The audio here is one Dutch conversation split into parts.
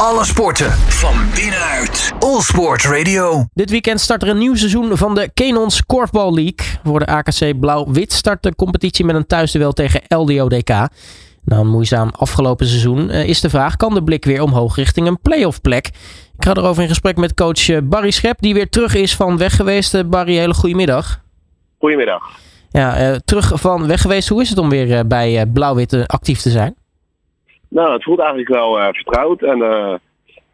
Alle sporten van binnenuit. All Sport Radio. Dit weekend start er een nieuw seizoen van de Canons Korfbal League. Voor de AKC Blauw-Wit start de competitie met een thuisduel tegen LDODK. Na een moeizaam afgelopen seizoen eh, is de vraag: kan de blik weer omhoog richting een playoff plek? Ik ga erover in gesprek met coach eh, Barry Schep, die weer terug is van weg geweest. Eh, Barry, hele goedemiddag. Goedemiddag. Ja, uh, terug van weg geweest. Hoe is het om weer bij Blauw-Wit actief te zijn? Nou, het voelt eigenlijk wel vertrouwd. En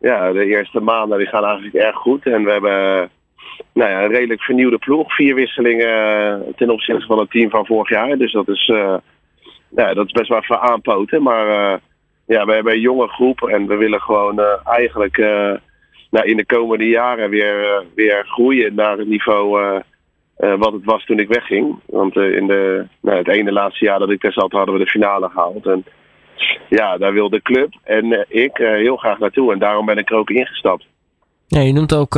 ja, de eerste maanden die gaan eigenlijk erg goed. En we hebben nou ja, een redelijk vernieuwde ploeg. Vier wisselingen ten opzichte van het team van vorig jaar. Dus dat is, ja, dat is best wel even aanpoten. Maar ja, we hebben een jonge groep en we willen gewoon eigenlijk nou, in de komende jaren weer, weer groeien naar het niveau wat het was toen ik wegging. Want in de, nou, het ene laatste jaar dat ik daar zat, hadden we de finale gehaald. En ja, daar wilde de club en uh, ik heel graag naartoe. En daarom ben ik er ook ingestapt. Ja, je noemt ook,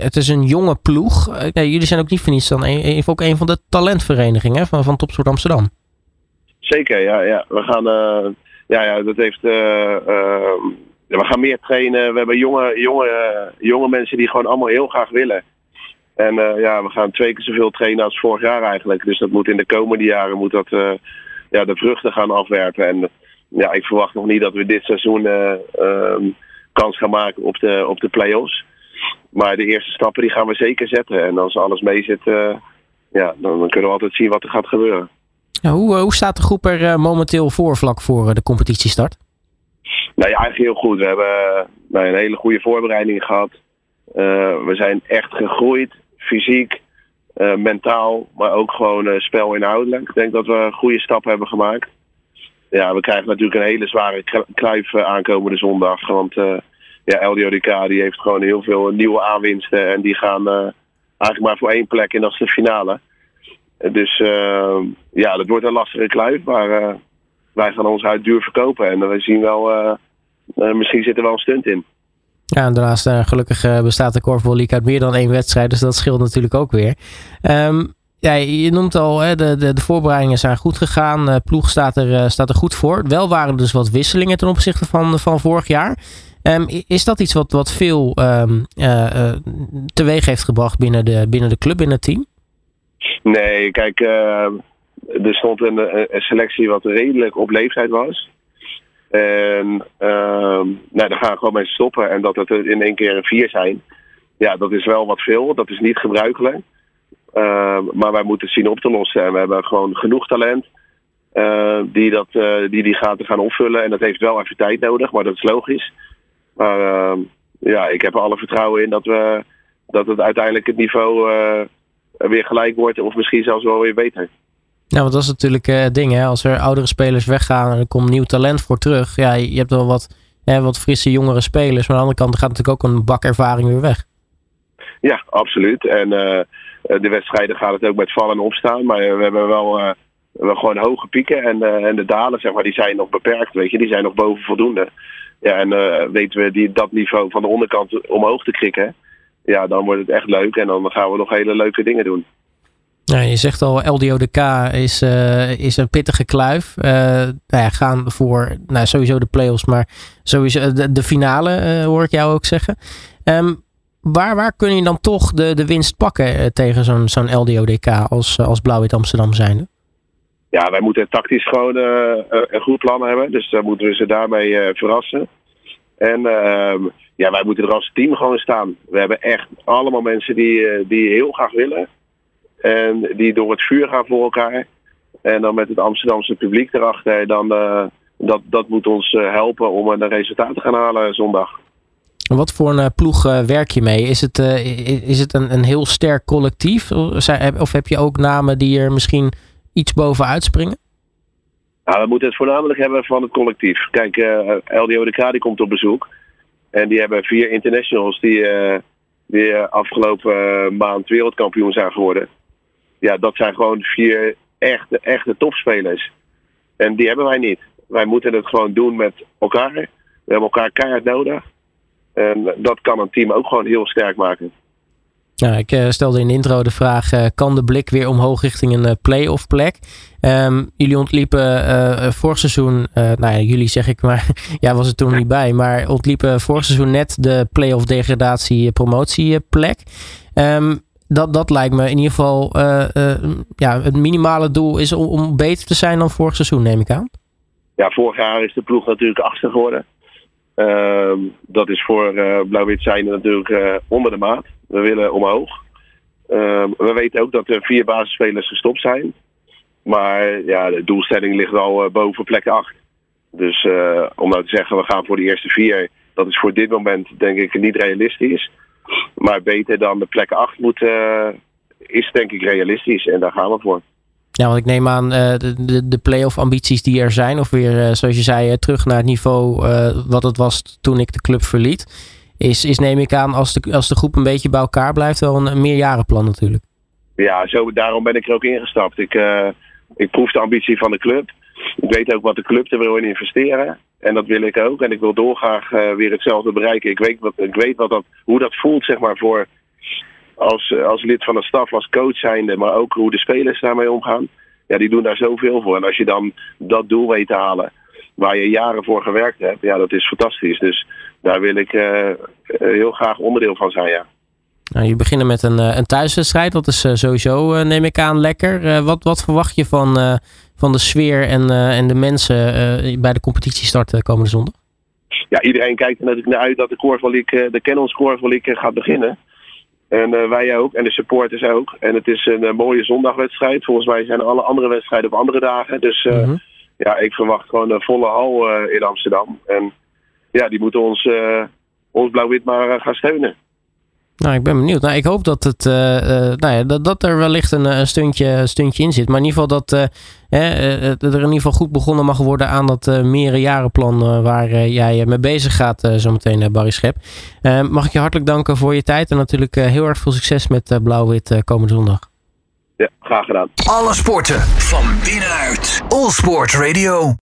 het is een jonge ploeg. Nee, jullie zijn ook niet van niets dan een, ook een van de talentverenigingen van, van Topsport Amsterdam. Zeker, ja. ja. We gaan, ja, ja, dat heeft, we gaan meer trainen. We hebben jonge, jonge, jonge mensen die gewoon allemaal heel graag willen. En ja, we gaan twee keer zoveel trainen als vorig jaar eigenlijk. Dus dat moet in de komende jaren moet dat, ja, de vruchten gaan afwerpen. En ja, ik verwacht nog niet dat we dit seizoen uh, kans gaan maken op de, op de play-offs. Maar de eerste stappen die gaan we zeker zetten. En als alles mee zit, ja, dan, dan, kunnen we altijd zien wat er gaat gebeuren. Ja, hoe, hoe staat de groep er momenteel voor vlak voor de competitiestart? Nou ja, eigenlijk heel goed. We hebben nou, een hele goede voorbereiding gehad. we zijn echt gegroeid fysiek, uh, mentaal, maar ook gewoon uh, spelinhoudelijk. Ik denk dat we goede stappen hebben gemaakt. Ja, we krijgen natuurlijk een hele zware kluif uh, aankomende zondag. Want ja, LDODK die heeft gewoon heel veel nieuwe aanwinsten. En die gaan eigenlijk maar voor één plek in, dat is de finale. Dus ja, dat wordt een lastige kluif. Maar wij gaan ons uit duur verkopen. En we zien wel, misschien zit er wel een stunt in. Ja, en daarnaast gelukkig bestaat de Korfbal League uit meer dan één wedstrijd. Dus dat scheelt natuurlijk ook weer. Um, ja, je noemt al, de, de, voorbereidingen zijn goed gegaan. De ploeg staat er, uh, staat er goed voor. Wel waren dus wat wisselingen ten opzichte van, van vorig jaar. Um, is dat iets wat, wat veel um, teweeg heeft gebracht binnen de, binnen de club, binnen het team? Nee, kijk, er stond een, selectie wat redelijk op leeftijd was. En uh, nou, dan gaan gewoon mensen stoppen. En dat het er in één keer vier zijn. Ja, dat is wel wat veel. Dat is niet gebruikelijk. Uh, maar wij moeten het zien op te lossen. En we hebben gewoon genoeg talent. Uh, die, dat, uh, die die gaten gaan opvullen. En dat heeft wel even tijd nodig. Maar dat is logisch. Maar ehm, ja, ik heb er alle vertrouwen in dat, we, dat het uiteindelijk het niveau eh, weer gelijk wordt. Of misschien zelfs wel weer beter. Ja, want dat is natuurlijk het ding. Hè? Als er oudere spelers weggaan en er komt nieuw talent voor terug. Ja, je hebt wel wat, hè, wat frisse jongere spelers. Maar aan de andere kant gaat natuurlijk ook een bak ervaring weer weg. Ja, absoluut. En uh, de wedstrijden gaat het ook met vallen en opstaan. Maar we hebben wel, uh, gewoon hoge pieken. En, en de dalen, zeg maar, die zijn nog beperkt. Weet je, die zijn nog boven voldoende. Ja, en weten we die, dat niveau van de onderkant omhoog te krikken. Ja, dan wordt het echt leuk. En dan gaan we nog hele leuke dingen doen. Ja, je zegt al, LDODK is, uh, is een pittige kluif. Uh, nou ja, gaan voor nou, sowieso de play-offs, maar sowieso de, finale hoor ik jou ook zeggen. Um, waar, waar kun je dan toch de, de winst pakken tegen zo'n zo'n LDODK als, als Blauw-Wit Amsterdam zijnde? Ja, wij moeten tactisch gewoon een goed plan hebben. Dus dan moeten we ze daarmee verrassen. En ehm, ja, wij moeten er als team gewoon staan. We hebben echt allemaal mensen die, die heel graag willen. En die door het vuur gaan voor elkaar. En dan met het Amsterdamse publiek erachter. Dan, dat, dat moet ons helpen om een resultaat te gaan halen zondag. Wat voor een uh, ploeg werk je mee? Is het, is het een, een heel sterk collectief? Of heb je ook namen die er misschien iets bovenuit springen? Nou, we moeten het voornamelijk hebben van het collectief. Kijk, LDODK die komt op bezoek. En die hebben vier internationals die, die afgelopen maand wereldkampioen zijn geworden ja, dat zijn gewoon vier echte, echte topspelers. En die hebben wij niet. Wij moeten het gewoon doen met elkaar. We hebben elkaar keihard nodig. En dat kan een team ook gewoon heel sterk maken. Ja, ik uh, stelde in de intro de vraag: uh, kan de blik weer omhoog richting een uh, play-off plek? Um, jullie ontliepen vorig seizoen, nou ja, jullie zeg ik maar, jij was er toen niet bij, maar ontliepen vorig seizoen net de play-off degradatie promotieplek. Um, dat, dat lijkt me in ieder geval, ja, het minimale doel is om, om beter te zijn dan vorig seizoen, neem ik aan. Ja, vorig jaar is de ploeg natuurlijk achter geworden. Uh, dat is voor uh, Blauw-Wit zijn natuurlijk uh, onder de maat. We willen omhoog. Uh, we weten ook dat er vier basisspelers gestopt zijn. Maar ja, de doelstelling ligt al boven plek 8. Dus om nou te zeggen, we gaan voor de eerste vier. Dat is voor dit moment denk ik niet realistisch. Maar beter dan de plek 8 moet, is denk ik realistisch. En daar gaan we voor. Ja, want ik neem aan uh, de, de, de play-off ambities die er zijn, of weer, uh, zoals je zei, terug naar het niveau wat het was toen ik de club verliet, is, is neem ik aan, als de, als de groep een beetje bij elkaar blijft, wel een, een meerjarenplan natuurlijk. Ja, zo, daarom ben ik er ook ingestapt. Ik, ik proef de ambitie van de club. Ik weet ook wat de club er wil in investeren. En dat wil ik ook. En ik wil doorgraag weer hetzelfde bereiken. Ik weet, wat, ik weet wat dat, hoe dat voelt, zeg maar, voor als, eh, als lid van de staf, als coach zijnde, maar ook hoe de spelers daarmee omgaan. Ja, die doen daar zoveel voor. En als je dan dat doel weet te halen waar je jaren voor gewerkt hebt, ja, dat is fantastisch. Dus daar wil ik uh, heel graag onderdeel van zijn, ja. Nou, je begint met een, een thuiswedstrijd. Dat is sowieso, neem ik aan, lekker. wat, wat verwacht je van, van de sfeer en, en de mensen bij de competitiestart komende zondag? Ja, iedereen kijkt er natuurlijk naar uit dat de Korfbal de Korfbal League gaat beginnen. En uh, wij ook. En de supporters ook. En het is een uh, mooie zondagwedstrijd. Volgens mij zijn alle andere wedstrijden op andere dagen. Dus uh, mm -hmm. ja, ik verwacht gewoon een volle hal in Amsterdam. En ja, die moeten ons, ons blauw-wit maar gaan steunen. Nou, ik ben benieuwd. Nou, ik hoop dat, het, uh, uh, nou ja, dat, dat er wellicht een, een stuntje, stuntje in zit. Maar in ieder geval dat uh, er in ieder geval goed begonnen mag worden aan dat meerjarenplan waar jij mee bezig gaat zometeen, Barry Schep. mag ik je hartelijk danken voor je tijd en natuurlijk heel erg veel succes met Blauw-Wit komende zondag. Ja, graag gedaan. Alle sporten van binnenuit. All Sport Radio.